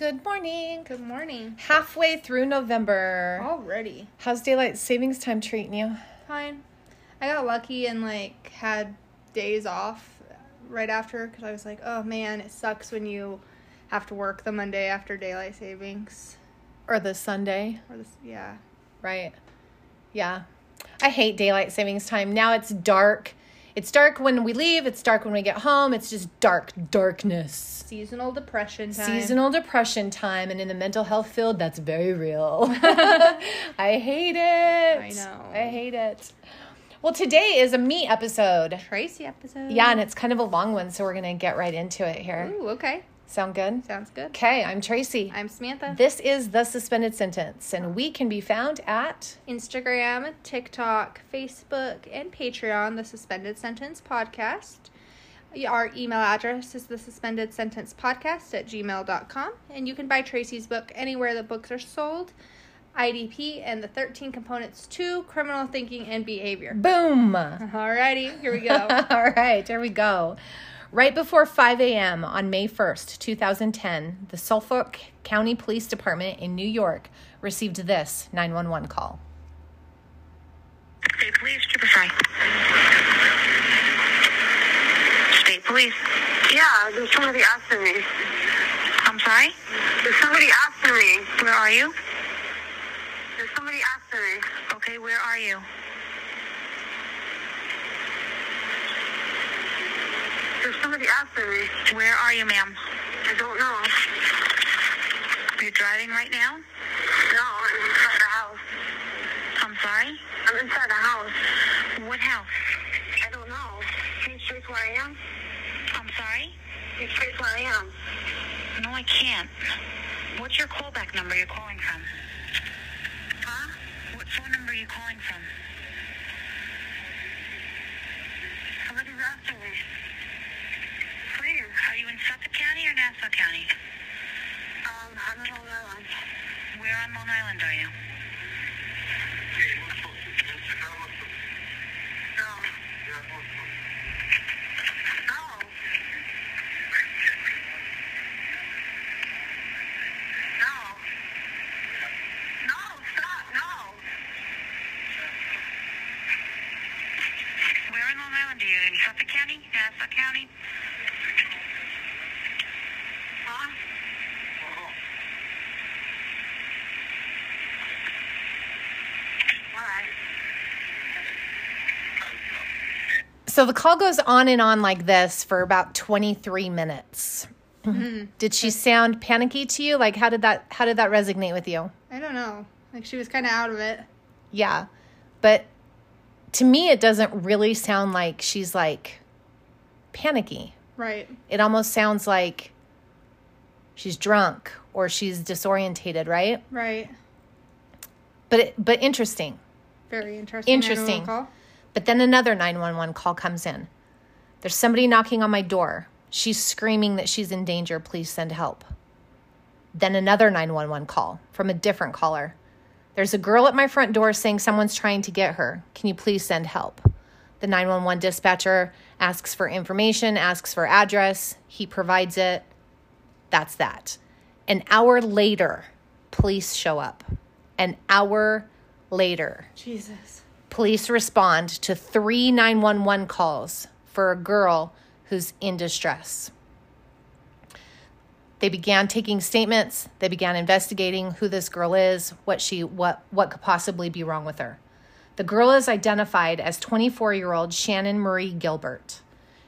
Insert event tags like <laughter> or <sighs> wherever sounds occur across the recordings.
Good morning. Good morning. Halfway through November. Already. How's daylight savings time treating you? Fine. I got lucky and like had days off right after because I was like, oh man, it sucks when you have to work the Monday after daylight savings. Or the Sunday, Or this, yeah. right? Yeah. I hate daylight savings time. Now it's dark. It's dark when we leave, it's dark when we get home. It's just dark darkness. Seasonal depression time. Seasonal depression time, and in the mental health field, that's very real. <laughs> <laughs> I hate it. I know. I hate it. Well, today is a me episode. Tracy episode. Yeah, and it's kind of a long one, so we're going to get right into it here. Ooh, okay. Sound good? Sounds good. Okay, I'm Tracy. I'm Samantha. This is The Suspended Sentence, and we can be found at Instagram, TikTok, Facebook, and Patreon, the Suspended Sentence Podcast. Our email address is the suspended sentence podcast at gmail.com. And you can buy Tracy's book anywhere that books are sold. IDP and the 13 components to criminal thinking and behavior. Boom. Alrighty, here we go. <laughs> All right, here we go. Right before 5 a.m. on May 1st, 2010, the Suffolk County Police Department in New York received this 911 call. State Police, Trooper Fry. State Police. Yeah, there's somebody after me. I'm sorry? There's somebody after me. Where are you? There's somebody after me. Okay, where are you? There's somebody. Where are you, ma'am? I don't know. Are you driving right now? No, I'm inside the house. I'm sorry? I'm inside the house. What house? I don't know. Can you trace where I am? I'm sorry? Can you trace where I am? No, I can't. What's your callback number you're calling from? Huh? What phone number are you calling from? Somebody's after me. Please. Are you in Suffolk County or Nassau County? Um, I'm in Long Island. Where on Long Island are you? No. No. No. No, stop, no. Where in Long Island are you? In Suffolk County? Nassau County? Huh? All right. So the call goes on and on like this for about 23 minutes. Mm-hmm. Did she sound panicky to you? Like how did that how did that resonate with you? I don't know. Like she was kind of out of it. Yeah. But to me it doesn't really sound like she's like panicky. Right. It almost sounds like she's drunk or she's disorientated, right? Right. But it, but interesting. Very interesting. Interesting. 911 Call. But then another 911 call comes in. There's somebody knocking on my door. She's screaming that she's in danger. Please send help. Then another 911 call from a different caller. There's a girl at my front door saying someone's trying to get her. Can you please send help? The 911 dispatcher asks for information, asks for address. He provides it. That's that. An hour later, police show up. An hour later, Jesus. Police respond to three 911 calls for a girl who's in distress. They began taking statements, they began investigating who this girl is, what she what what could possibly be wrong with her. The girl is identified as 24-year-old Shannan Marie Gilbert.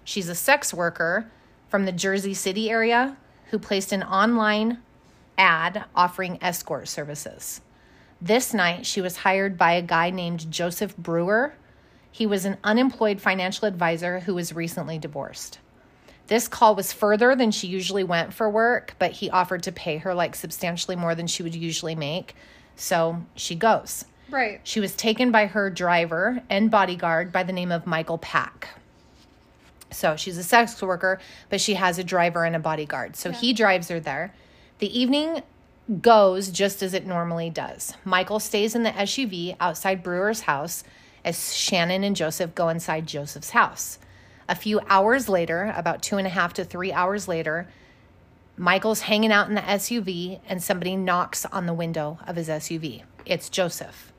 She's a sex worker from the Jersey City area who placed an online ad offering escort services. This night, she was hired by a guy named Joseph Brewer. He was an unemployed financial advisor who was recently divorced. This call was further than she usually went for work, but he offered to pay her like substantially more than she would usually make. So she goes. Right. She was taken by her driver and bodyguard by the name of Michael Pak. So she's a sex worker, but she has a driver and a bodyguard. So he drives her there. The evening goes just as it normally does. Michael stays in the SUV outside Brewer's house as Shannan and Joseph go inside Joseph's house. A few hours later, about two and a half to three hours later, Michael's hanging out in the SUV and somebody knocks on the window of his SUV. It's Joseph.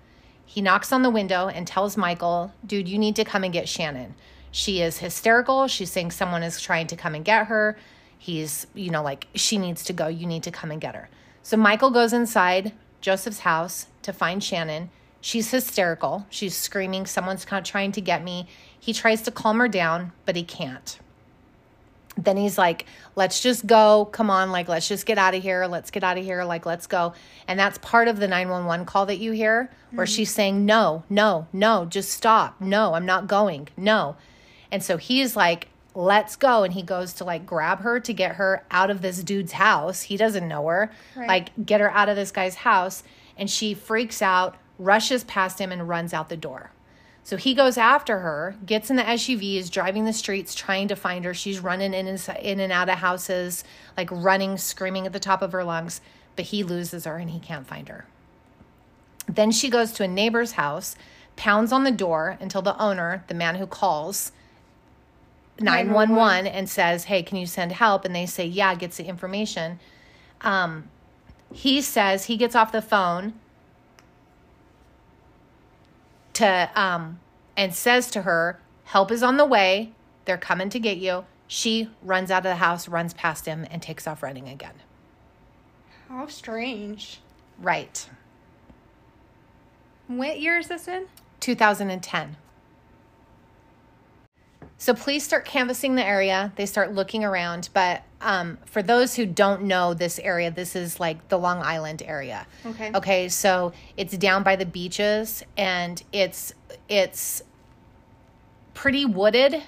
He knocks on the window and tells Michael, dude, you need to come and get Shannan. She is hysterical. She's saying someone is trying to come and get her. He's, you know, like, she needs to go. You need to come and get her. So Michael goes inside Joseph's house to find Shannan. She's hysterical. She's screaming, Someone's trying to get me. He tries to calm her down, but he can't then he's like, let's just go. Come on, like, let's just get out of here. Let's get out of here. Like, let's go. And that's part of the 911 call that you hear where mm-hmm. she's saying, no, no, no, just stop. No, I'm not going. No. And so he's like, let's go. And he goes to like grab her to get her out of this dude's house. He doesn't know her. Right. Like, get her out of this guy's house. And she freaks out, rushes past him, and runs out the door. So he goes after her, gets in the SUV, is driving the streets trying to find her. She's running in and, in and out of houses, like running, screaming at the top of her lungs, but he loses her and he can't find her. Then she goes to a neighbor's house, pounds on the door until the owner, the man who calls 911 and says, Hey, can you send help? And they say, Yeah, gets the information. Um, he says he gets off the phone to um and says to her, "Help is on the way. They're coming to get you." She runs out of the house, runs past him and takes off running again. How strange. Right. What year is this in? 2010. So please start canvassing the area. They start looking around. But um, for those who don't know this area, this is like the Long Island area. Okay. Okay. So it's down by the beaches, and it's it's pretty wooded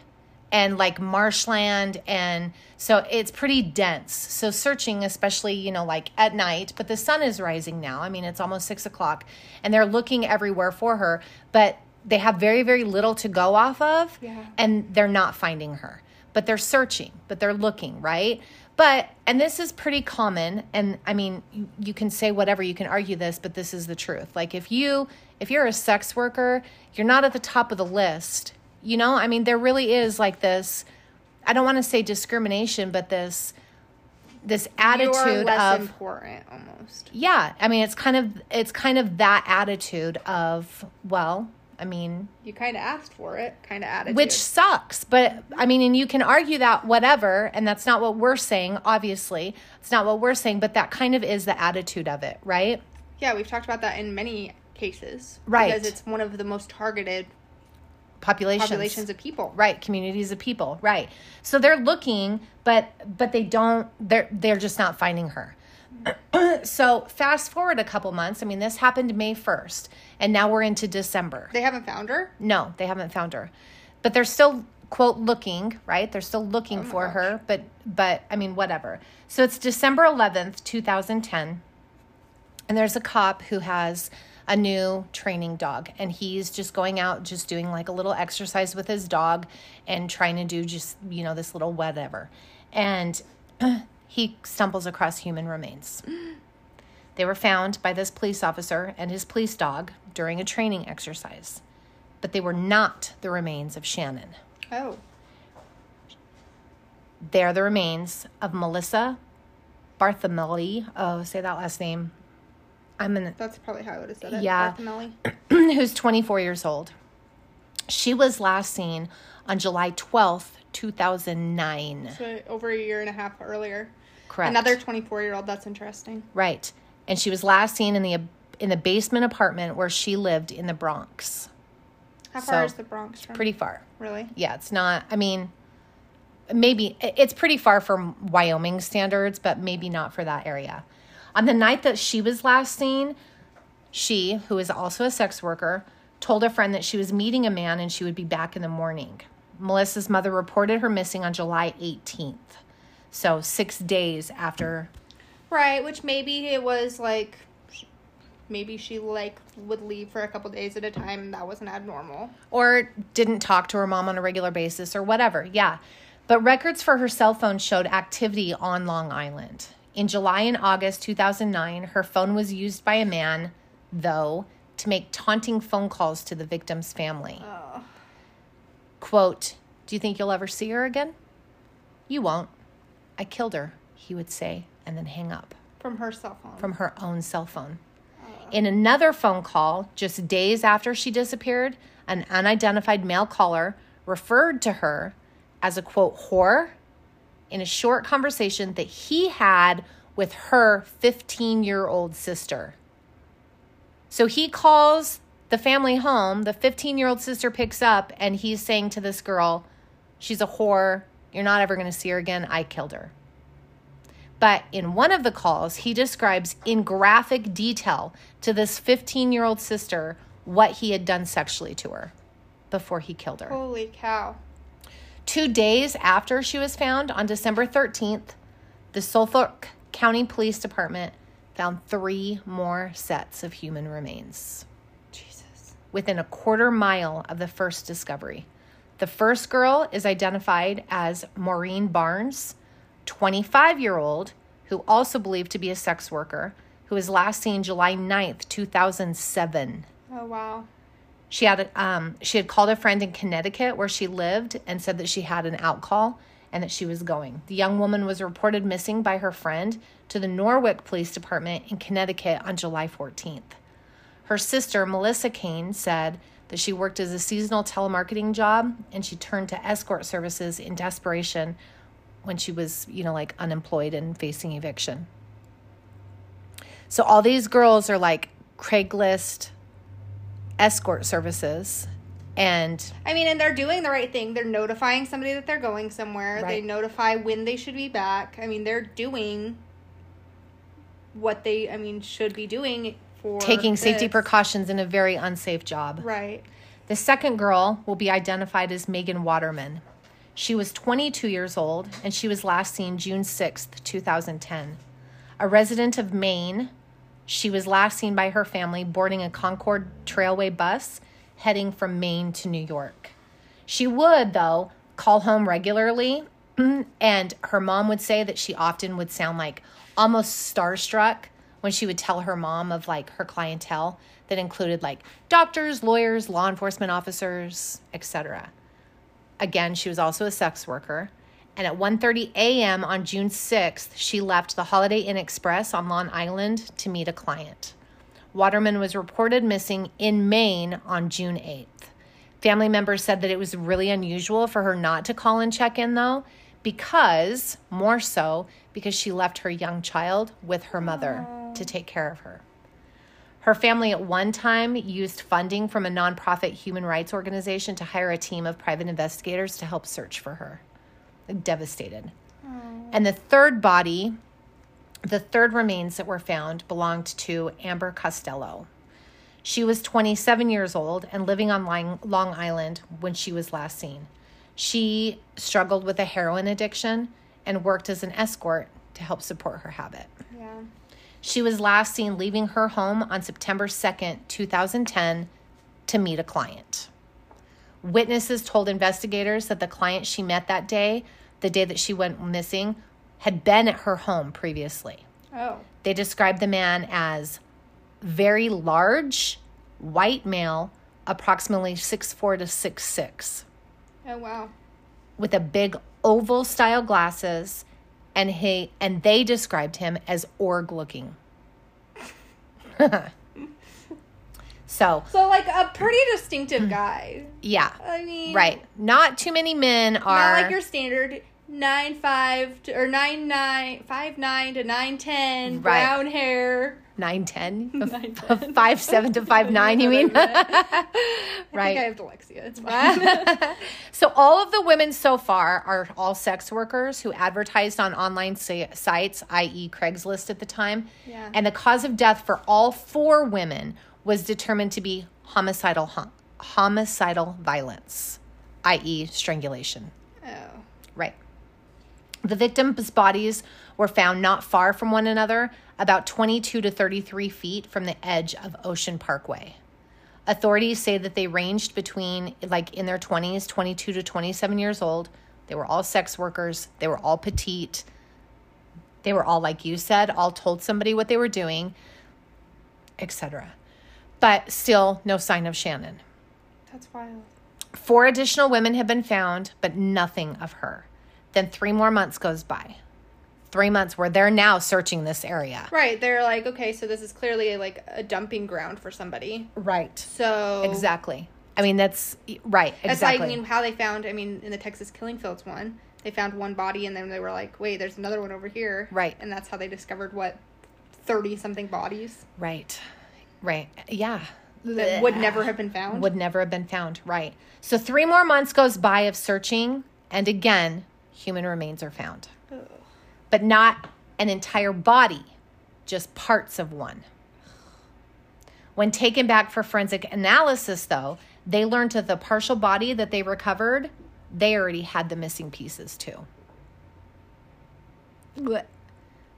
and like marshland and so it's pretty dense so searching especially you know like at night but the sun is rising now i mean it's almost six o'clock and they're looking everywhere for her but they have very very little to go off of Yeah. and they're not finding her but they're searching but they're looking right but and this is pretty common and i mean you, you can say whatever you can argue this but this is the truth like if you if you're a sex worker you're not at the top of the list you know i mean there really is like this i don't want to say discrimination but this this attitude of important almost. yeah i mean it's kind of it's kind of that attitude of well i mean You kind of asked for it, kind of attitude. which sucks but i mean and you can argue that whatever and that's not what we're saying obviously it's not what we're saying but that kind of is the attitude of it right yeah, we've talked about that in many cases. Right. Because it's one of the most targeted populations populations of people. right communities of people right so they're looking but but they don't they're they're just not finding her <clears throat> so fast forward a couple months. I mean this happened may 1st and now we're into december. They haven't found her. no they haven't found her. But they're still quote looking right? They're still looking oh my for gosh. her but but i mean whatever. So it's december 11th 2010 and there's a cop who has a new training dog and he's just going out just doing like a little exercise with his dog and trying to do just you know this little whatever. And <clears throat> he stumbles across human remains they were found by this police officer and his police dog during a training exercise but they were not the remains of shannan Oh. they're the remains of melissa barthelemy oh say that last name i'm in That's probably how I would have said it. Yeah. Barthelemy. <clears throat> who's 24 years old. She was last seen on July 12th, 2009. So over a year and a half earlier. Correct. Another 24 year old. That's interesting. right. And she was last seen in the in the basement apartment where she lived in the Bronx. How far is the Bronx from? Pretty far. Really? Yeah, it's not I mean maybe it's pretty far from Wyoming standards, but maybe not for that area. On the night that she was last seen, she, who is also a sex worker, told a friend that she was meeting a man and she would be back in the morning. Melissa's mother reported her missing on July 18th. So, 6 days after Right, which maybe it was like maybe she like would leave for a couple days at a time and that wasn't abnormal. or didn't talk to her mom on a regular basis or whatever. Yeah. But records for her cell phone showed activity on Long Island. In July and August 2009, her phone was used by a man, though, to make taunting phone calls to the victim's family. Oh. Quote, Do you think you'll ever see her again? You won't. I killed her. he would say, and then hang up From her cell phone. from her own cell phone. In another phone call, just days after she disappeared, an unidentified male caller referred to her as a quote, whore in a short conversation that he had with her 15 year old sister. So he calls the family home, the 15 year old sister picks up, and he's saying to this girl, She's a whore. You're not ever going to see her again. I killed her. But in one of the calls, he describes in graphic detail to this 15 year old sister what he had done sexually to her before he killed her. Holy cow. Two days after she was found, on December 13th, the Suffolk County Police Department found three more sets of human remains Jesus. within a quarter mile of the first discovery. The first girl is identified as Maureen Barnes, 25 year old, who also believed to be a sex worker, who was last seen July 9th, 2007. Oh wow. She had um, she had called a friend in Connecticut where she lived and said that she had an out call and that she was going. The young woman was reported missing by her friend to the Norwich Police Department in Connecticut on July 14th. Her sister, Melissa Cann, said that she worked as a seasonal telemarketing job and she turned to escort services in desperation when she was, you know, like unemployed and facing eviction. So all these girls are like Craigslist escort services and I mean, and they're doing the right thing. They're notifying somebody that they're going somewhere. They notify when they should be back. I mean, they're doing what they, I mean, should be doing for taking safety precautions in a very unsafe job. Right. The second girl will be identified as Megan Waterman. She was 22 years old and she was last seen June 6th, 2010. A resident of Maine, she was last seen by her family boarding a Concord Trailway bus heading from Maine to New York. She would, though, call home regularly, <clears throat> and her mom would say that she often would sound like almost starstruck when she would tell her mom of like her clientele that included like doctors, lawyers, law enforcement officers, etc. Again, she was also a sex worker. And at 1:30 a.m. on June 6th, she left the Holiday Inn Express on Long Island to meet a client. Waterman was reported missing in Maine on June 8th. Family members said that it was really unusual for her not to call and check in, though, because, more so, because she left her young child with her mother to take care of her. Her family at one time used funding from a nonprofit human rights organization to hire a team of private investigators to help search for her. Devastated. And the third body the third remains that were found belonged to Amber Costello. She was 27 years old and living on Long Long Island when she was last seen. She struggled with a heroin addiction and worked as an escort to help support her habit. She was last seen leaving her home on September 2nd, 2010, to meet a client. Witnesses told investigators that the client she met that day, the day that she went missing, had been at her home previously. Oh. They described the man as very large, white male, approximately 6'4 to 6'6, Oh wow. with a big oval style glasses, and he and they described him as org looking. <laughs> so, So like a pretty distinctive guy. yeah. I mean, Right. Not too many men are Not like your standard nine five to, or nine nine five nine to nine ten Right. brown hair. 9'10, 9'10. 5'7 to 5'9, <laughs> you mean? <laughs> I right. think I have dyslexia. It's fine. <laughs> So, all of the women so far are all sex workers who advertised on online sites, i.e., Craigslist at the time. Yeah. And the cause of death for all four women was determined to be homicidal hom- homicidal violence, i.e., strangulation. oh. Right. The victims' bodies were found not far from one another, about 22 to 33 feet from the edge of Ocean Parkway. Authorities say that they ranged between, like in their 20s, 22 to 27 years old. They were all sex workers. They were all petite. They were all, like you said, all told somebody what they were doing, etc. But still, no sign of Shannan. That's wild. Four additional women have been found, but nothing of her. Then three more months goes by. three months where they're now searching this area. Right. They're like, okay, so this is clearly like a dumping ground for somebody. Right. So Exactly. I mean, that's right. That's Exactly. like I mean how they found. I mean, in the Texas Killing Fields one, they found one body and then they were like, wait, there's another one over here. Right. And that's how they discovered what thirty something bodies right. Right. Yeah. that would never have been found. would never have been found. Right. So three more months goes by of searching, and again, human remains are found, Ugh. but not an entire body, just parts of one. When taken back for forensic analysis, though, they learned that the partial body that they recovered, they already had the missing pieces too. Blech.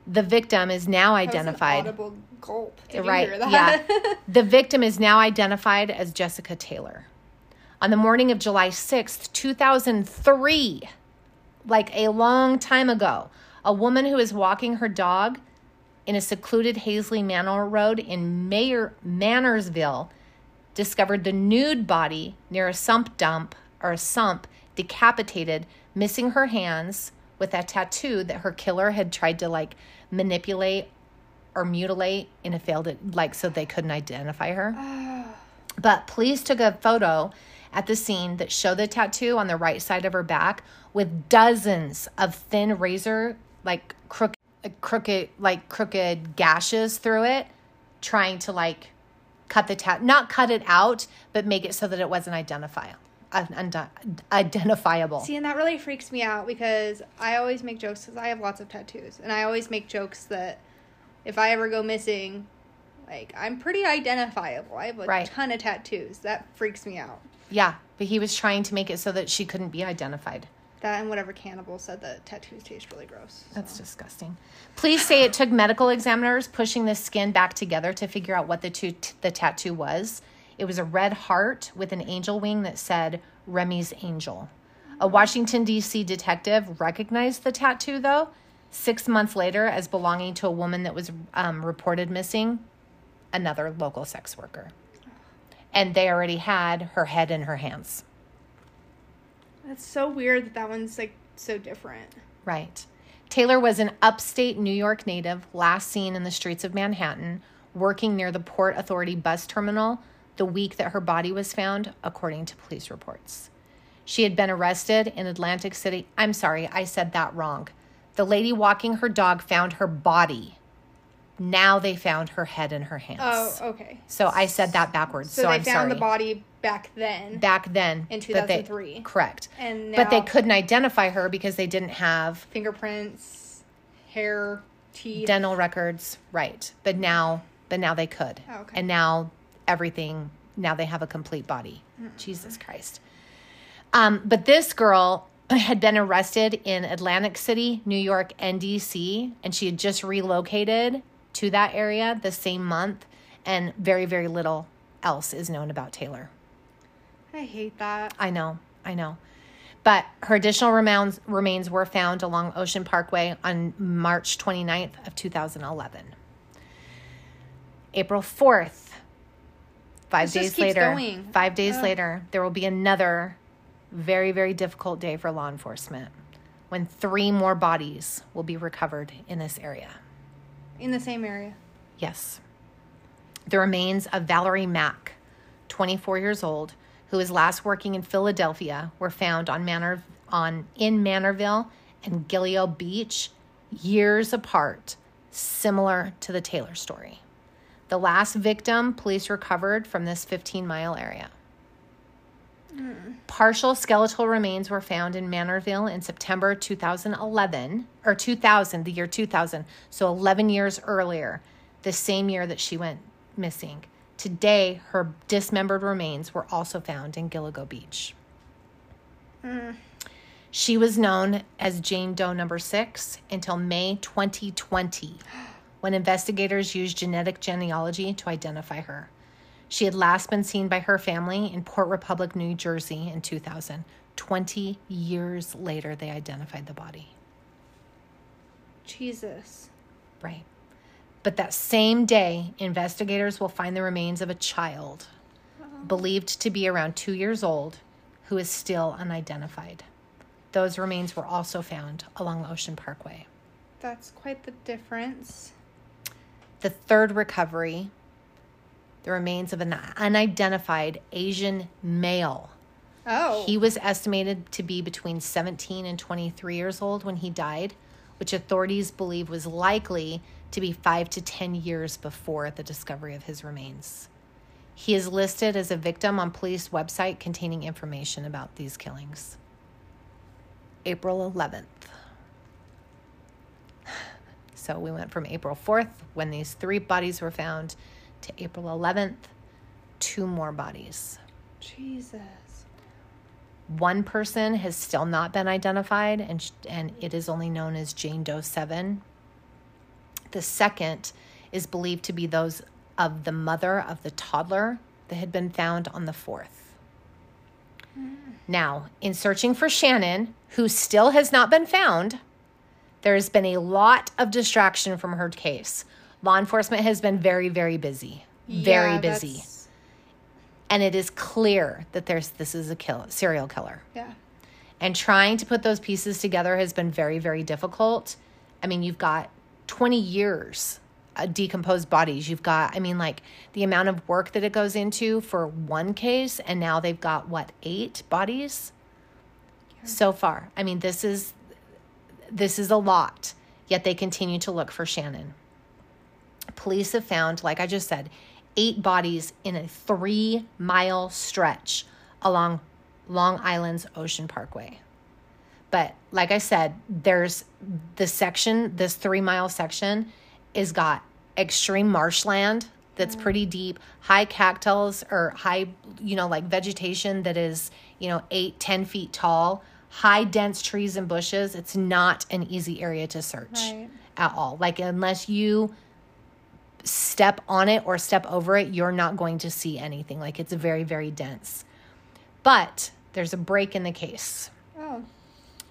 The victim is now That was an identified. audible gulp. Did right. Yeah. <laughs> the victim is now identified as Jessica Taylor. On the morning of July 6th, 2003, like a long time ago, a woman who was walking her dog in a secluded Halsey Manor Road in Mayor Mannersville discovered the nude body near a sump dump or a sump decapitated, missing her hands with a tattoo that her killer had tried to like manipulate or mutilate in a failed like so they couldn't identify her. <sighs> But police took a photo at the scene that show the tattoo on the right side of her back with dozens of thin razor like crooked crooked like crooked gashes through it trying to like cut the tat not cut it out but make it so that it wasn't identifiable identifiable See, and that really freaks me out because I always make jokes because I have lots of tattoos, and I always make jokes that if I ever go missing, like I'm pretty identifiable. I have a Right. ton of tattoos. That freaks me out. Yeah but he was trying to make it so that she couldn't be identified That and whatever cannibal said that tattoos taste really gross. so. That's disgusting. Police say it took medical examiners pushing the skin back together to figure out what the two the tattoo was. It was a red heart with an angel wing that said Remy's Angel. A Washington D.C. detective recognized the tattoo though six months later as belonging to a woman that was um, reported missing, another local sex worker, and they already had her head in her hands. That's so weird that that one's like so different. Right. Taylor was an upstate New York native, last seen in the streets of Manhattan, working near the Port Authority bus terminal the week that her body was found, according to police reports. She had been arrested in Atlantic City. I'm sorry, I said that wrong. The lady walking her dog found her body. Now they found her head in her hands. Oh, okay. So I said that backwards. So, So, they I'm found sorry. the body back then. back then In but they- 2003. correct. And but they couldn't identify her because they didn't have Fingerprints, hair, teeth. dental records right but now but now they could Oh, okay. and now everything now they have a complete body jesus christ um, but this girl <clears throat> had been arrested in atlantic city new york and dc and she had just relocated to that area the same month and very very little else is known about taylor I hate that. I know, I know. But her additional remains, remains were found along Ocean Parkway on March 29th of 2011. April 4th, five This days later, going. five days later, there will be another very, very difficult day for law enforcement when three more bodies will be recovered in this area. In the same area. Yes. The remains of Valerie Mack, 24 years old, who was last working in Philadelphia, were found on Manor on in Manorville and Gilgo Beach years apart, similar to the Taylor story. The last victim police recovered from this 15-mile area. Partial skeletal remains were found in Manorville in September 2011, or 2000, the year 2000, so 11 years earlier, the same year that she went missing. Today, her dismembered remains were also found in Gilgo Beach. She was known as Jane Doe number six until May 2020, when investigators used genetic genealogy to identify her. She had last been seen by her family in Port Republic, New Jersey in 2000. 20 years later, they identified the body. Jesus. Right. But that same day, investigators will find the remains of a child uh-huh. believed to be around two years old who is still unidentified. Those remains were also found along Ocean Parkway. That's quite the difference. The third recovery, the remains of an unidentified Asian male. Oh. He was estimated to be between 17 and 23 years old when he died, which authorities believe was likely to be five to 10 years before the discovery of his remains. He is listed as a victim on police website containing information about these killings. April 11th. <sighs> So we went from April 4th, when these three bodies were found, to April 11th, two more bodies. Jesus. One person has still not been identified, and, sh- and it is only known as Jane Doe 7. The second is believed to be those of the mother of the toddler that had been found on the 4th. Hmm. Now, in searching for Shannan, who still has not been found, there has been a lot of distraction from her case. Law enforcement has been very, very busy. Very Yeah, busy. that's- And it is clear that there's this is a kill serial killer. Yeah. And trying to put those pieces together has been very, very difficult. I mean, you've got 20 years of decomposed bodies. You've got, I mean, like the amount of work that it goes into for one case, and now they've got what, eight bodies so far. I mean, this is this is a lot. Yet they continue to look for Shannan. Police have found, like I just said, eight bodies in a three mile stretch along Long Island's Ocean Parkway. But like I said, there's the section, this three mile section, is got extreme marshland that's mm. pretty deep, high cactus or high, you know, like vegetation that is, you know, eight, ten feet tall, high dense trees and bushes. It's not an easy area to search Right. at all. Like unless you step on it or step over it, you're not going to see anything. Like it's very, very dense. But there's a break in the case. Oh.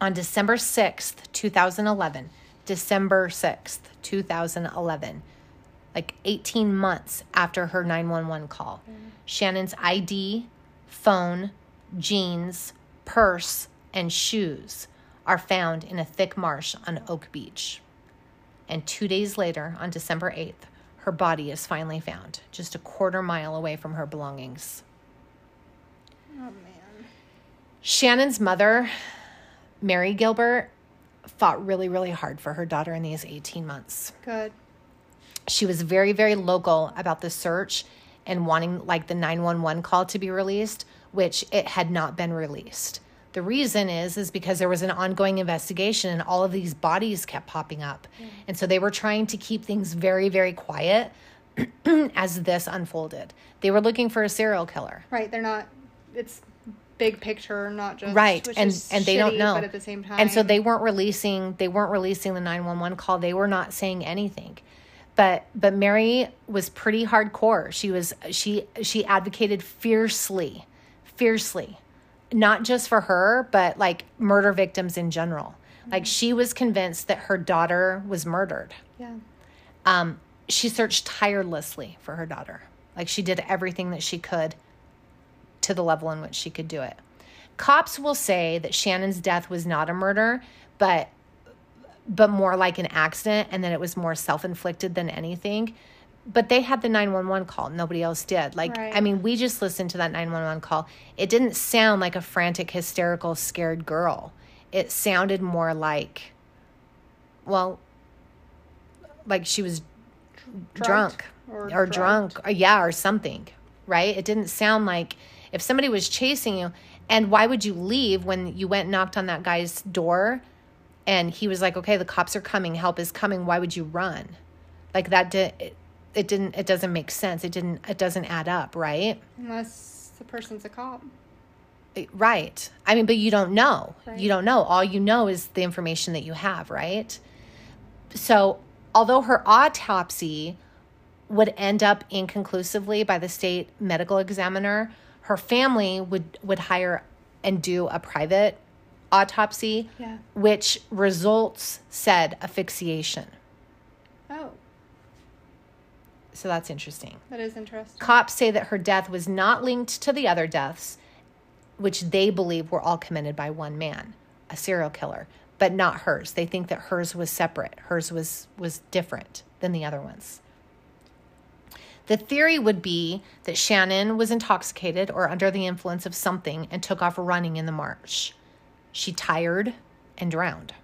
On December 6th, 2011, December 6th, 2011, like 18 months after her 911 call, mm. Shannan's ID, phone, jeans, purse, and shoes are found in a thick marsh on Oak Beach. And two days later, on December 8th, her body is finally found, just a quarter mile away from her belongings. Oh man. Shannan's mother, Mari Gilbert, fought really, really hard for her daughter in these 18 months. Good. She was very, very local about the search and wanting like the 911 call to be released, which it had not been released. The reason is is because there was an ongoing investigation and all of these bodies kept popping up. Mm. And so they were trying to keep things very, very quiet <clears throat> as this unfolded. They were looking for a serial killer. Right. They're not. It's big picture, not just right and and they don't know But at the same time, and so they weren't releasing they weren't releasing the 911 call they were not saying anything but but mari was pretty hardcore she was she she advocated fiercely fiercely not just for her but like murder victims in general like she was convinced that her daughter was murdered Yeah. um, she searched tirelessly for her daughter. Like she did everything that she could to the level in which she could do it. Cops will say that Shannan's death was not a murder, but but more like an accident and that it was more self-inflicted than anything. But they had the 911 call. Nobody else did. Like Right. I mean, we just listened to that 911 call. It didn't sound like a frantic, hysterical, scared girl. It sounded more like well, like she was drunk, or or, drunk or uh, yeah or something right it didn't sound like if somebody was chasing you and why would you leave when you went and knocked on that guy's door and he was like okay the cops are coming help is coming why would you run like that did it, it didn't it doesn't make sense it didn't it doesn't add up right unless the person's a cop. Eh, right. I mean, but you don't know. Right. You don't know. All you know is the information that you have, right? So, although her autopsy would end up inconclusively by the state medical examiner, her family would would hire and do a private autopsy, Yeah. which results said asphyxiation. So that's interesting. that is interesting. Cops say that her death was not linked to the other deaths, which they believe were all committed by one man, a serial killer. but not hers. They think that hers was separate. Hers was was different than the other ones. The theory would be that Shannan was intoxicated or under the influence of something and took off running in the marsh. She tired and drowned.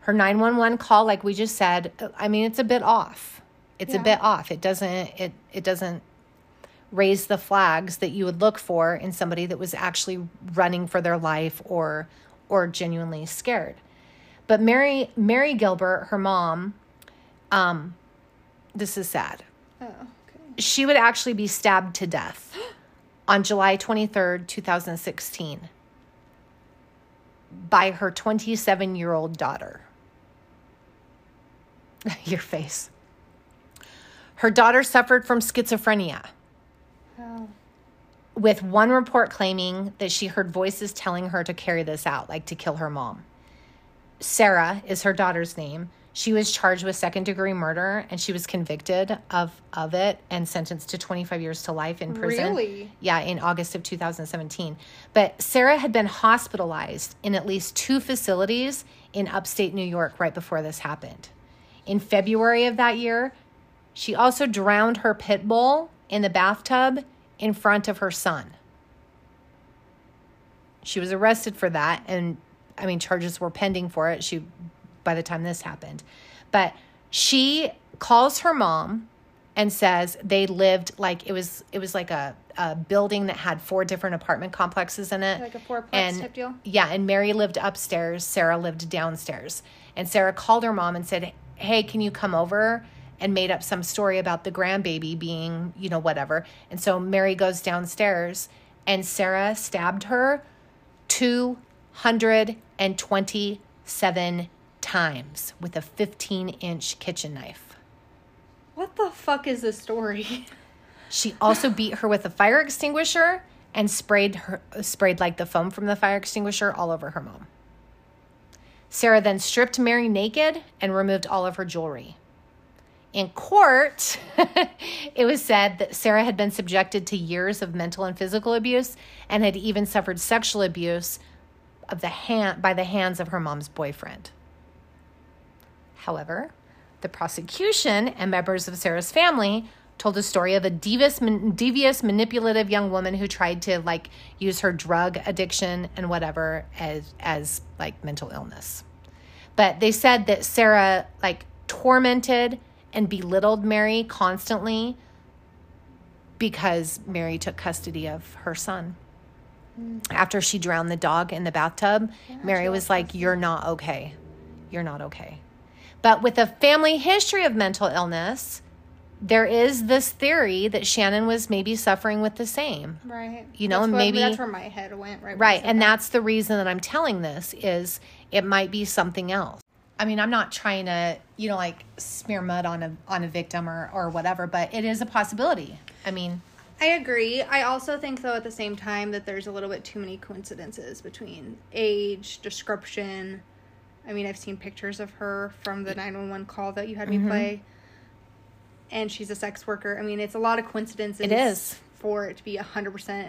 Her 911 call like we just said, I mean it's a bit off. It's Yeah. a bit off. It doesn't it it doesn't raise the flags that you would look for in somebody that was actually running for their life or or genuinely scared. But Mari Mari Gilbert, her mom, um this is sad Oh, okay. she would actually be stabbed to death <gasps> on July 23rd, 2016, by her 27 year old daughter. <laughs> Your face. Her daughter suffered from schizophrenia, Oh. with one report claiming that she heard voices telling her to carry this out, like to kill her mom. Sarah is her daughter's name. She was charged with second degree murder and she was convicted of, of it and sentenced to 25 years to life in prison. Really? Yeah, in August of 2017. But Sarah had been hospitalized in at least two facilities in upstate New York right before this happened. In February of that year, she also drowned her pit bull in the bathtub in front of her son. She was arrested for that and I mean charges were pending for it. She by the time this happened. But she calls her mom and says they lived like it was it was like a, a building that had four different apartment complexes in it. Like a fourplex and type deal? yeah, and Mari lived upstairs, Sarah lived downstairs. And Sarah called her mom and said, "Hey, can you come over?" And made up some story about the grandbaby being, you know, whatever. And so Mari goes downstairs and Sarah stabbed her 227 times with a 15 inch kitchen knife. What the fuck is this story? She also beat her with a fire extinguisher and sprayed her sprayed like the foam from the fire extinguisher all over her mom. Sarah then stripped Mari naked and removed all of her jewelry. In court, <laughs> it was said that Sarah had been subjected to years of mental and physical abuse and had even suffered sexual abuse of the hand by the hands of her mom's boyfriend. However, the prosecution and members of Sarah's family told a story of a devious, devious, manipulative young woman who tried to like use her drug addiction and whatever as as like mental illness. But they said that Sarah like tormented and belittled Mari constantly because Mari took custody of her son. After she drowned the dog in the bathtub, Mari was like, You're not okay. You're not okay. But with a family history of mental illness, there is this theory that Shannan was maybe suffering with the same. Right. You know, that's what- maybe- that's where my head went. Right. Right. And that. that's the reason that I'm telling this is it might be something else. I mean, I'm not trying to, you know, like smear mud on a on a victim or or whatever, but it is a possibility. I mean, I agree. I also think, though, at the same time, that there's a little bit too many coincidences between age, description. I mean, I've seen pictures of her from the 911 call that you had me Mm-hmm. play. And she's a sex worker. I mean, it's a lot of coincidences. It is. For it to be 100%.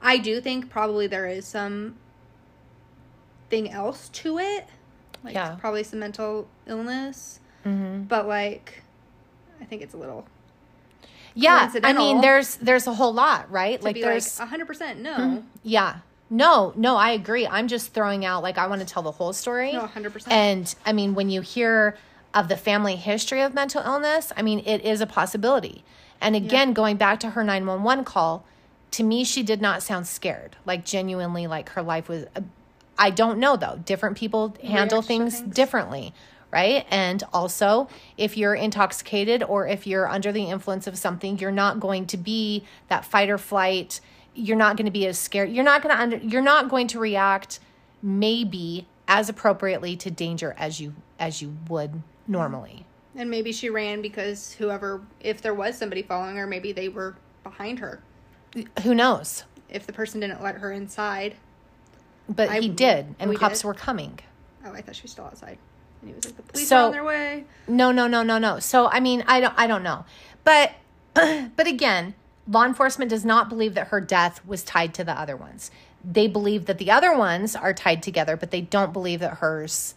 I do think probably there is some thing else to it. Like, Yeah. probably some mental illness. Mm-hmm. But, like, I think it's a little. yeah. I mean, there's there's a whole lot, right? Like there's like 100% no. Yeah. No, no, I agree. I'm just throwing out like I want to tell the whole story. No, 100%. And I mean, when you hear of the family history of mental illness, I mean, it is a possibility. And again, going back to her 911 call, to me, she did not sound scared. Like genuinely, like her life was. I don't know though. Different people handle things, things. differently, right? And also, if you're intoxicated or if you're under the influence of something, you're not going to be that fight or flight. You're not going to be as scared. You're not going to under. You're not going to react maybe as appropriately to danger as you as you would normally. And maybe she ran because whoever, if there was somebody following her, maybe they were behind her. Who knows? If the person didn't let her inside. But I- he did, and we cops did? were coming. Oh, I thought she was still outside. And he was like, the police So- are on their way. No, no, no, no, no. So I mean, I don't I don't know. But <clears throat> but again, law enforcement does not believe that her death was tied to the other ones. they believe that the other ones are tied together, but they don't believe that hers.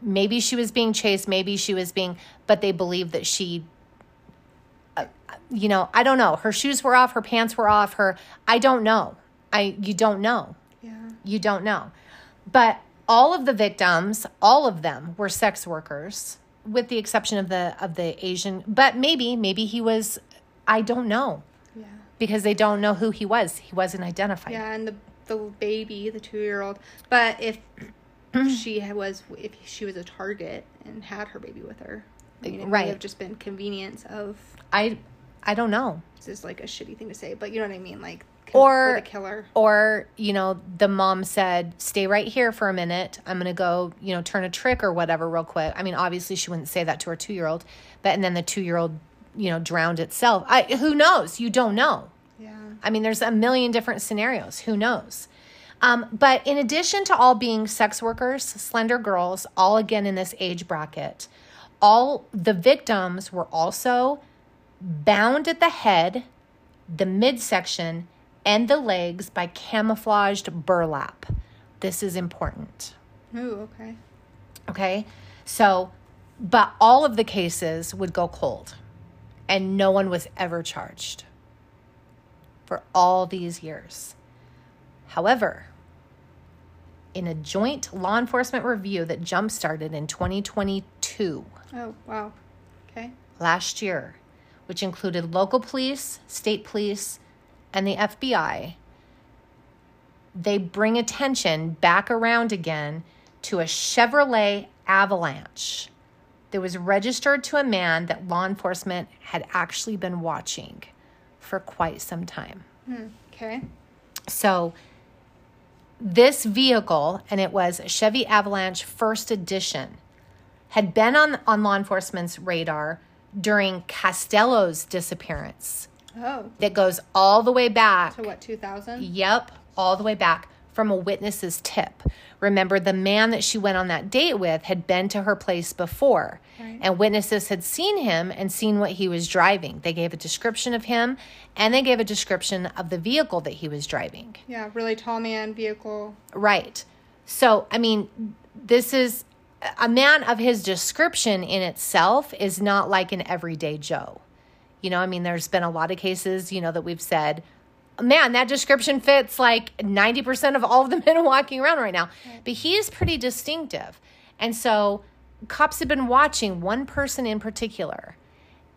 Maybe she was being chased, maybe she was being, but they believe that she, uh, you know, I don't know. Her shoes were off, her pants were off, her, I don't know. I, you don't know. You don't know. But all of the victims, all of them were sex workers, with the exception of the of the Asian. But maybe, maybe he was. I don't know Yeah. because they don't know who he was. He wasn't identified. Yeah, and the the baby, the two year old. But if <clears throat> she was, if she was a target and had her baby with her, I mean, it Right. may have just been convenience of. I, I don't know. This is like a shitty thing to say, but you know what I mean, like Or- for the killer. Or you know, the mom said, "Stay right here for a minute. I'm gonna go, you know, turn a trick or whatever, real quick." I mean, obviously, she wouldn't say that to her two year old, but and then the two year old, you know, drowned itself. I who knows? You don't know. Yeah. I mean, there's a million different scenarios. Who knows? Um, but in addition to all being sex workers, slender girls, all again in this age bracket, all the victims were also bound at the head, the midsection, and the legs by camouflaged burlap. This is important. Ooh, okay. Okay. So, but all of the cases would go cold and no one was ever charged for all these years. However, in a joint law enforcement review that jump started in 2022, Oh, wow. Okay. last year, which included local police, state police, and the FBI, they bring attention back around again to a Chevrolet Avalanche that was registered to a man that law enforcement had actually been watching for quite some time. Hmm, okay. So this vehicle, and it was a Chevy Avalanche First Edition, had been on, on law enforcement's radar during Costello's disappearance. Oh. That goes all the way back. To what, 2000? Yep, all the way back from a witness's tip. Remember, the man that she went on that date with had been to her place before, Right. and witnesses had seen him and seen what he was driving. They gave a description of him and they gave a description of the vehicle that he was driving. Yeah, really tall man, vehicle. Right. So, I mean, this is a man of his description in itself is not like an everyday Joe. You know, I mean, there's been a lot of cases, you know, that we've said, man, that description fits like 90% of all of the <laughs> men walking around right now. But he is pretty distinctive. And so, cops have been watching one person in particular,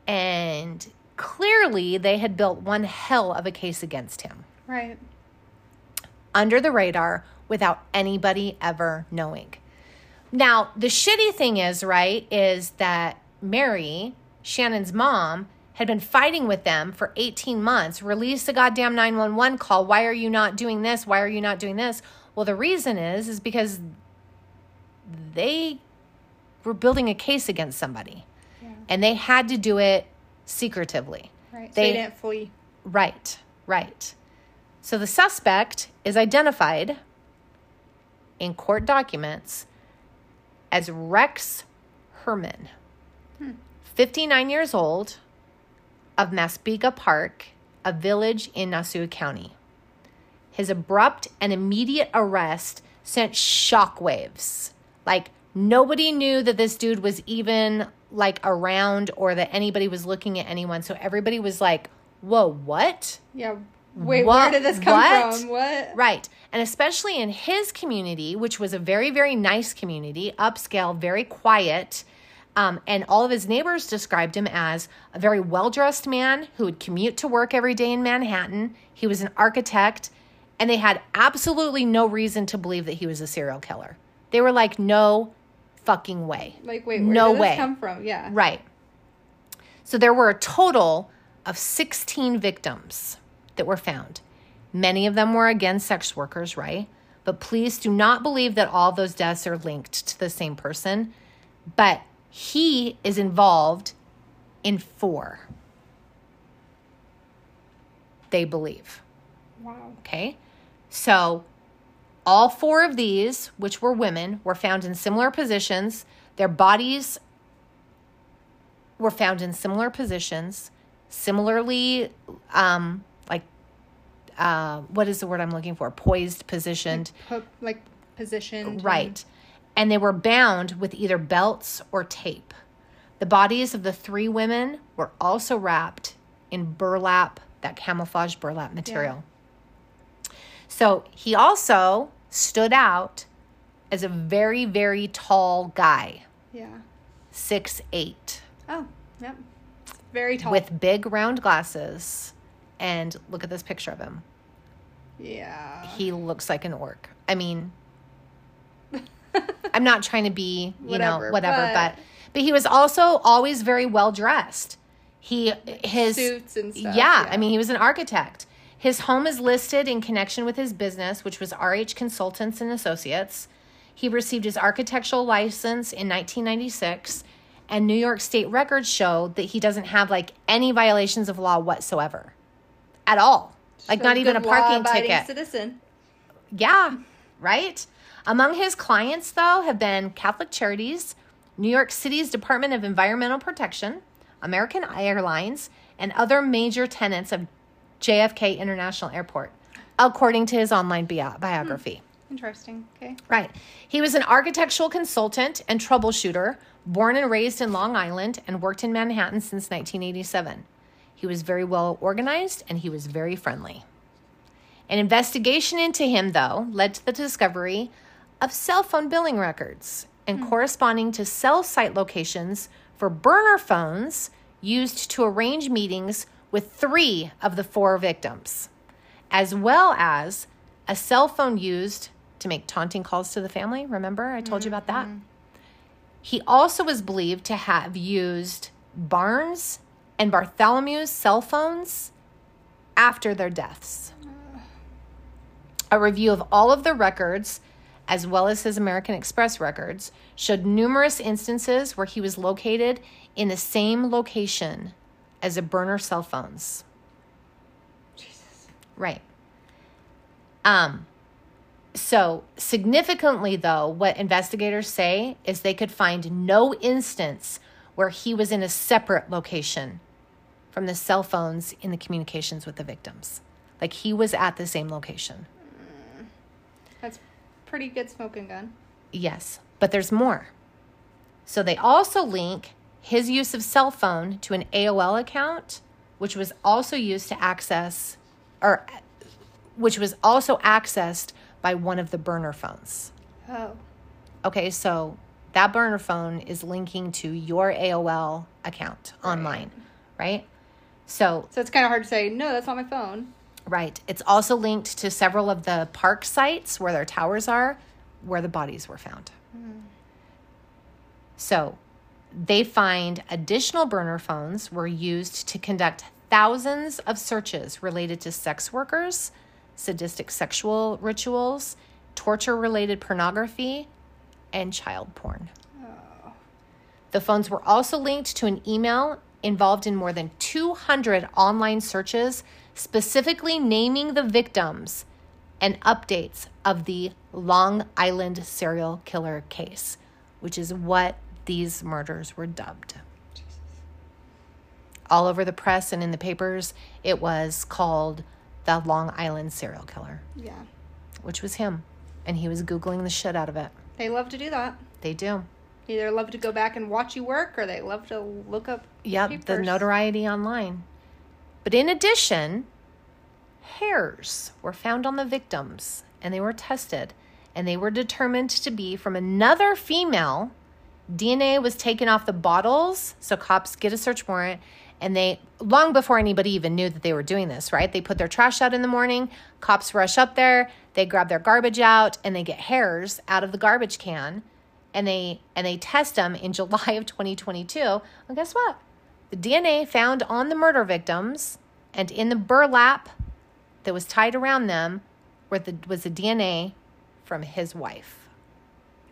and clearly they had built one hell of a case against him Right. under the radar without anybody ever knowing. Now, the shitty thing is, right, is that Mari, Shannan's mom, had been fighting with them for 18 months. Release the goddamn 911 call. Why are you not doing this? Why are you not doing this? Well, the reason is is because they were building a case against somebody. Yeah. And they had to do it secretively. Right. So They- they didn't flee. Right, right. So the suspect is identified in court documents as Rex Heuermann, hmm. 59 years old, of Massapequa Park, a village in Nassau County. His abrupt and immediate arrest sent shockwaves. Like nobody knew that this dude was even like around or that anybody was looking at anyone. So everybody was like, "Whoa, what?" Yeah. Wait, What- where did this come what? from? What? Right. And especially in his community, which was a very, very nice community, upscale, very quiet. Um, and all of his neighbors described him as a very well dressed man who would commute to work every day in Manhattan. He was an architect, and they had absolutely no reason to believe that he was a serial killer. They were like, no fucking way. Like, wait, where no did way. this come from? Yeah. Right. So there were a total of 16 victims that were found. Many of them were again sex workers, right? But please do not believe that all those deaths are linked to the same person. But he is involved in four. They believe. Wow. Okay. So all four of these, which were women, were found in similar positions. Their bodies were found in similar positions, similarly, um, like uh, what is the word I'm looking for? Poised, positioned. Po- like positioned. Right. And they were bound with either belts or tape. The bodies of the three women were also wrapped in burlap, that camouflage burlap material. So he also stood out as a very, very tall guy, Yeah. six eight, Oh, yep. Very tall. with big round glasses. And look at this picture of him. yeah. He looks like an orc. I mean, <laughs> I'm not trying to be, you know, Whatever, whatever, but- but but he was also always very well dressed. He his Suits and stuff. yeah, I mean, he was an architect. His home is listed in connection with his business, which was RH Consultants and Associates. He received his architectural license in 1996, and New York State records show that he doesn't have like any violations of law whatsoever, at all. Like So not even a parking ticket. Citizen. Yeah, right? Among his clients, though, have been Catholic Charities, New York City's Department of Environmental Protection, American Airlines, and other major tenants of JFK International Airport, according to his online bio- biography. Hmm. Interesting. Okay. Right. He was an architectural consultant and troubleshooter, born and raised in Long Island, and worked in Manhattan since 1987. He was very well organized and he was very friendly. An investigation into him, though, led to the discovery of cell phone billing records and hmm. corresponding to cell site locations for burner phones used to arrange meetings with three of the four victims, as well as a cell phone used to make taunting calls to the family. Remember, I told you about that? Mm-hmm. He also was believed to have used Barnes and Bartholomew's cell phones after their deaths. A review of all of the records, as well as his American Express records, showed numerous instances where he was located in the same location as the burner cell phones. Jesus. Right. Um so significantly though, what investigators say is they could find no instance where he was in a separate location from the cell phones in the communications with the victims. Like he was at the same location. That's pretty good smoking gun. Yes, but there's more. So they also link his use of cell phone to an AOL account, which was also used to access, or which was also accessed by one of the burner phones. Oh. Okay, so that burner phone is linking to your AOL account online, right? So So it's kind of hard to say, no, that's not my phone. Right. It's also linked to several of the park sites where their towers are, where the bodies were found. Hmm. So they find additional burner phones were used to conduct thousands of searches related to sex workers, sadistic sexual rituals, torture related pornography, and child porn. Oh. The phones were also linked to an email involved in more than 200 online searches, specifically naming the victims and updates of the Long Island serial killer case, which is what these murders were dubbed. All over the press and in the papers, it was called the Long Island serial killer, Yeah. which was him. And he was Googling the shit out of it. They love to do that. They do. Either love to go back and watch you work or they love to look up Yep, the notoriety online. But in addition, hairs were found on the victims and they were tested and they were determined to be from another female. DNA was taken off the bottles, so cops get a search warrant and they long before anybody even knew that they were doing this, right? They put their trash out in the morning, cops rush up there, they grab their garbage out and they get hairs out of the garbage can and they and they test them in <laughs> July of 2022. Well, guess what? The DNA found on the murder victims and in the burlap that was tied around them were the, was the DNA from his wife.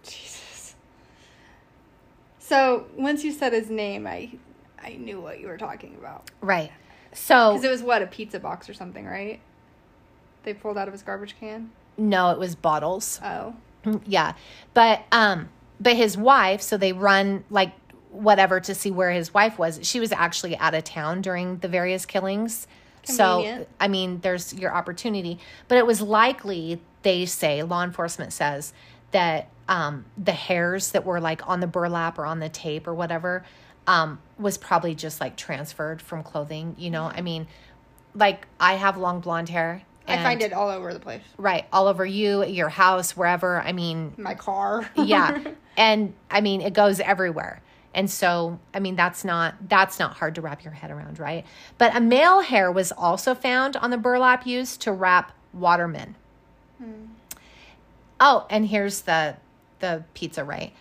Jesus. So once you said his name, I I knew what you were talking about. Right. So Because it was what a pizza box or something, right? They pulled out of his garbage can. no, it was bottles. Oh, yeah but um but his wife so they run like whatever to see where his wife was she was actually out of town during the various killings So, I mean, there's your opportunity. But it was likely, they say, law enforcement says, that um, the hairs that were like on the burlap or on the tape or whatever um, was probably just like transferred from clothing. You know, I mean, like I have long blonde hair. I find it all over the place. right all over you, your house, wherever. I mean, My car. yeah <laughs> and i mean it goes everywhere and so i mean that's not that's not hard to wrap your head around right? But a male hair was also found on the burlap used to wrap Waterman. Hmm. Oh and here's the the pizza right?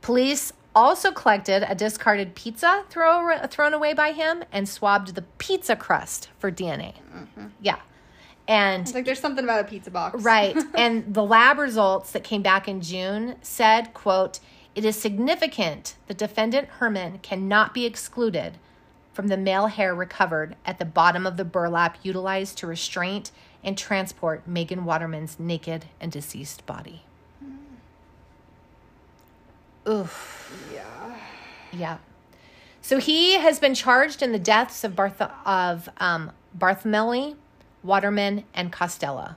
Police also collected a discarded pizza throw, thrown away by him and swabbed the pizza crust for dna mm-hmm. yeah. And It's like there's something about a pizza box. Right. <laughs> and the lab results that came back in June said, quote, it is significant the defendant Heuermann cannot be excluded from the male hair recovered at the bottom of the burlap utilized to restrain and transport Megan Waterman's naked and deceased body. Oof. Yeah. Yeah. So he has been charged in the deaths of Barth- of um, Bartholomew, Waterman, and Costello.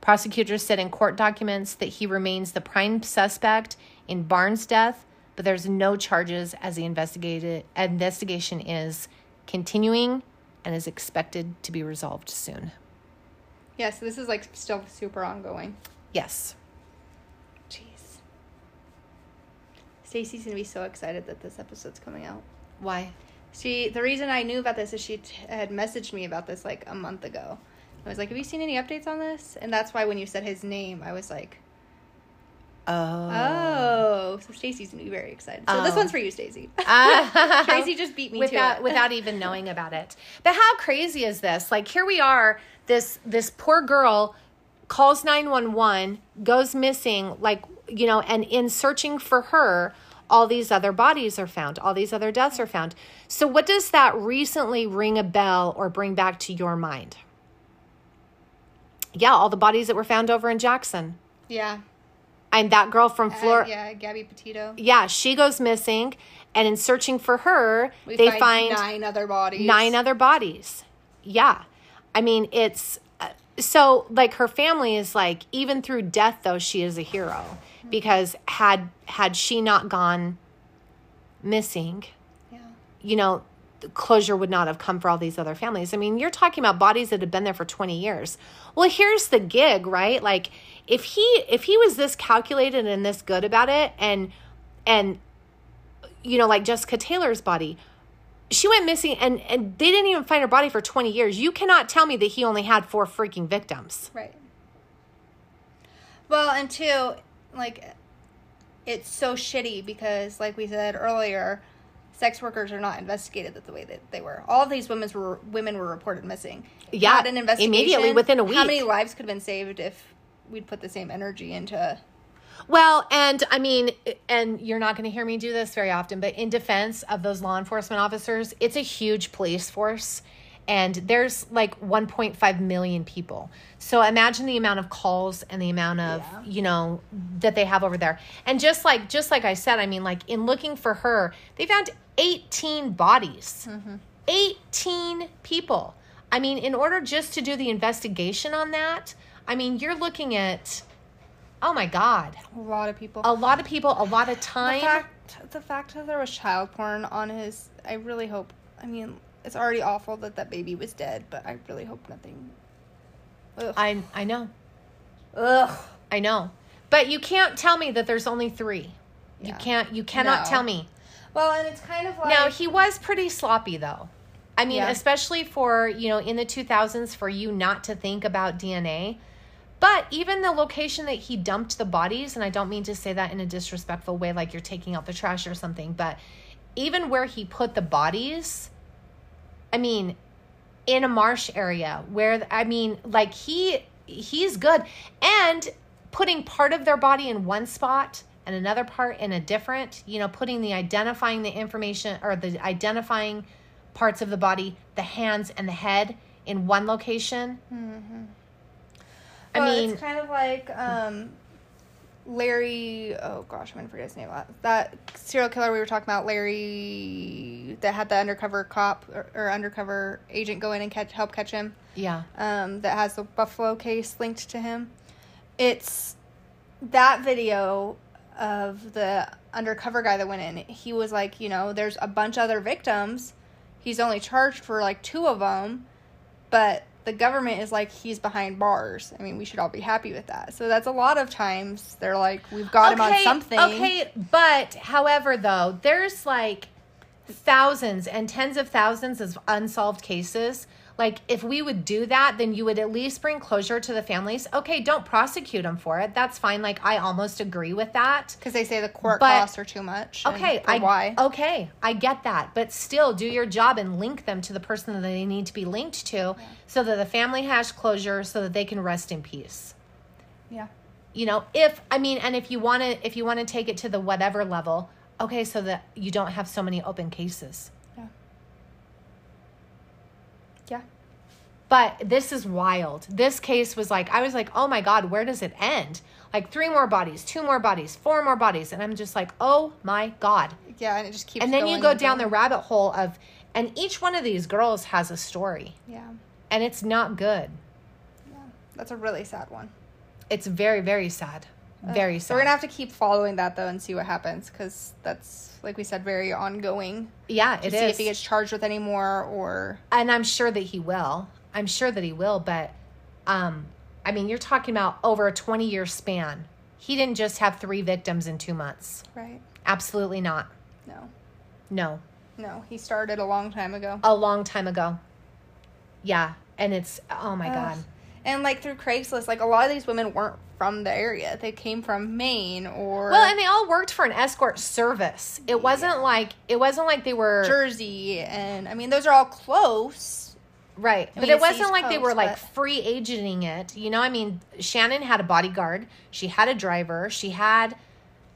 Prosecutors said in court documents that he remains the prime suspect in Barnes' death, but there's no charges as the investigated investigation is continuing and is expected to be resolved soon. Yeah, so this is like still super ongoing. Yes. Jeez. Stacy's gonna be so excited that this episode's coming out. Why? She, the reason I knew about this is she t- had messaged me about this like a month ago. I was like, "Have you seen any updates on this?" And that's why when you said his name, I was like, Oh. "Oh, so Stacy's gonna be very excited." So this Oh. one's for you, Stacy. Ah. <laughs> <laughs> Tracy just beat me without to it. without even knowing about it. But how crazy is this? Like here we are, this this poor girl calls 911, goes missing like, you know, and in searching for her, all these other bodies are found. All these other deaths are found. So what does that recently ring a bell or bring back to your mind? Yeah, all the bodies that were found over in Jackson. yeah, And that girl from uh, Florida. yeah, Gabby Petito. yeah, she goes missing, and in searching for her, We they find, find nine other bodies. nine other bodies. Yeah. I mean, it's uh, so like her family is like even through death though she is a hero because had had she not gone missing, Yeah. you know, closure would not have come for all these other families. I mean, you're talking about bodies that have been there for 20 years. Well, here's the gig, right? Like if he if he was this calculated and this good about it and and you know, like Jessica Taylor's body, she went missing and and they didn't even find her body for 20 years. You cannot tell me that he only had four freaking victims. Right. Well, and two, like, it's so shitty because, like we said earlier, sex workers are not investigated the way that they were. All of these women were women were reported missing. Yeah, Not an investigation. immediately, within a week. How many lives could have been saved if we'd put the same energy into? Well, and I mean, and you're not going to hear me do this very often, but in defense of those law enforcement officers, it's a huge police force. And there's like 1.5 million people. So imagine the amount of calls and the amount of, Yeah. you know, that they have over there. And just like just like I said, I mean, like in looking for her, they found 18 bodies. Mm-hmm. 18 people. I mean, in order just to do the investigation on that, I mean, you're looking at oh my god A lot of people. a lot of people, a lot of the time. fact, the fact that there was child porn on his, I really hope. I mean, it's already awful that that baby was dead, but I really hope nothing. Ugh. I I know, Ugh. I know, but you can't tell me that there's only three. You can't. You cannot No. tell me. Well, and it's kind of like Now he was pretty sloppy though. I mean, Yeah. especially for you know in the 2000s for you not to think about DNA. But even the location that he dumped the bodies, and I don't mean to say that in a disrespectful way, like you're taking out the trash or something, but even where he put the bodies, I mean, in a marsh area where I mean, like he he's good, and putting part of their body in one spot and another part in a different, you know, putting the identifying the information or the identifying parts of the body, the hands and the head in one location. I Well, mean, it's kind of like um, Larry, oh gosh, I'm gonna forget his name. That serial killer we were talking about, Larry, that had the undercover cop or, or undercover agent go in and catch, help catch him. Yeah. Um, that has the Buffalo case linked to him. It's that video of the undercover guy that went in. He was like, you know, there's a bunch of other victims. He's only charged for like two of them, but the government is like he's behind bars. I mean, we should all be happy with that. So that's a lot of times they're like, we've got him on something. Okay, but however, though, there's like thousands and tens of thousands of unsolved cases. Like, if we would do that, then you would at least bring closure to the families. Okay, don't prosecute them for it. That's fine. Like, I almost agree with that. because they say the court But- costs are too much. Okay, I why? Okay, I get that, but still, do your job and link them to the person that they need to be linked to, so that the family has closure, so that they can rest in peace. Yeah. you know if i mean and if you want to if you want to take it to the whatever level okay so that you don't have so many open cases Yeah. But this is wild this case was like i was like oh my god where does it end like three more bodies two more bodies four more bodies and i'm just like oh my god Yeah, and it just keeps and then you go down the rabbit hole of and each one of these girls has a story Yeah. and it's not good Yeah. That's a really sad one. it's very very sad very sad So we're gonna have to keep following that though and see what happens because that's like we said, very ongoing. yeah it see is if he gets charged with any more or and I'm sure that he will. I'm sure that he will, but um I mean, you're talking about over a 20 year span. He didn't just have 3 victims in 2 months. right. Absolutely not. No, No. no, he started a long time ago. A long time ago. Yeah, and it's oh my Ugh. god. And like through Craigslist, like a lot of these women weren't from the area. They came from Maine or Well, and they all worked for an escort service. It wasn't like it wasn't like they were Jersey, and I mean those are all close. Right. I but it wasn't East like they were Coast, like but- free agenting it. You know, I mean, Shannan had a bodyguard. She had a driver. She had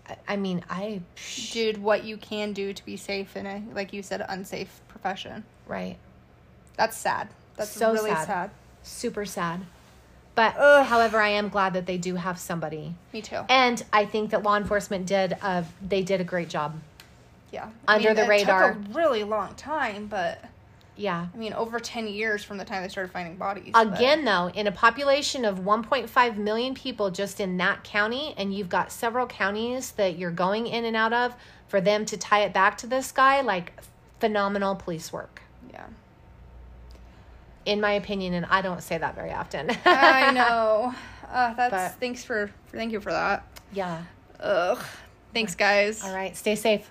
I- I mean, I Did what you can do to be safe in a like you said unsafe profession. right. That's sad. That's So really sad. sad. Super sad. But Ugh. however, I am glad that they do have somebody. Me too. And I think that law enforcement did uh they did a great job. yeah. under the it radar. Took a really long time, but Yeah. I mean over ten years from the time they started finding bodies. but- Again, though, in a population of 1.5 million people just in that county, and you've got several counties that you're going in and out of, for them to tie it back to this guy, like phenomenal police work, Yeah. In my opinion. And I don't say that very often. <laughs> I <laughs> know. Uh, that's But- thanks for, for thank you for that. yeah. Ugh. Thanks guys. All right. Stay safe.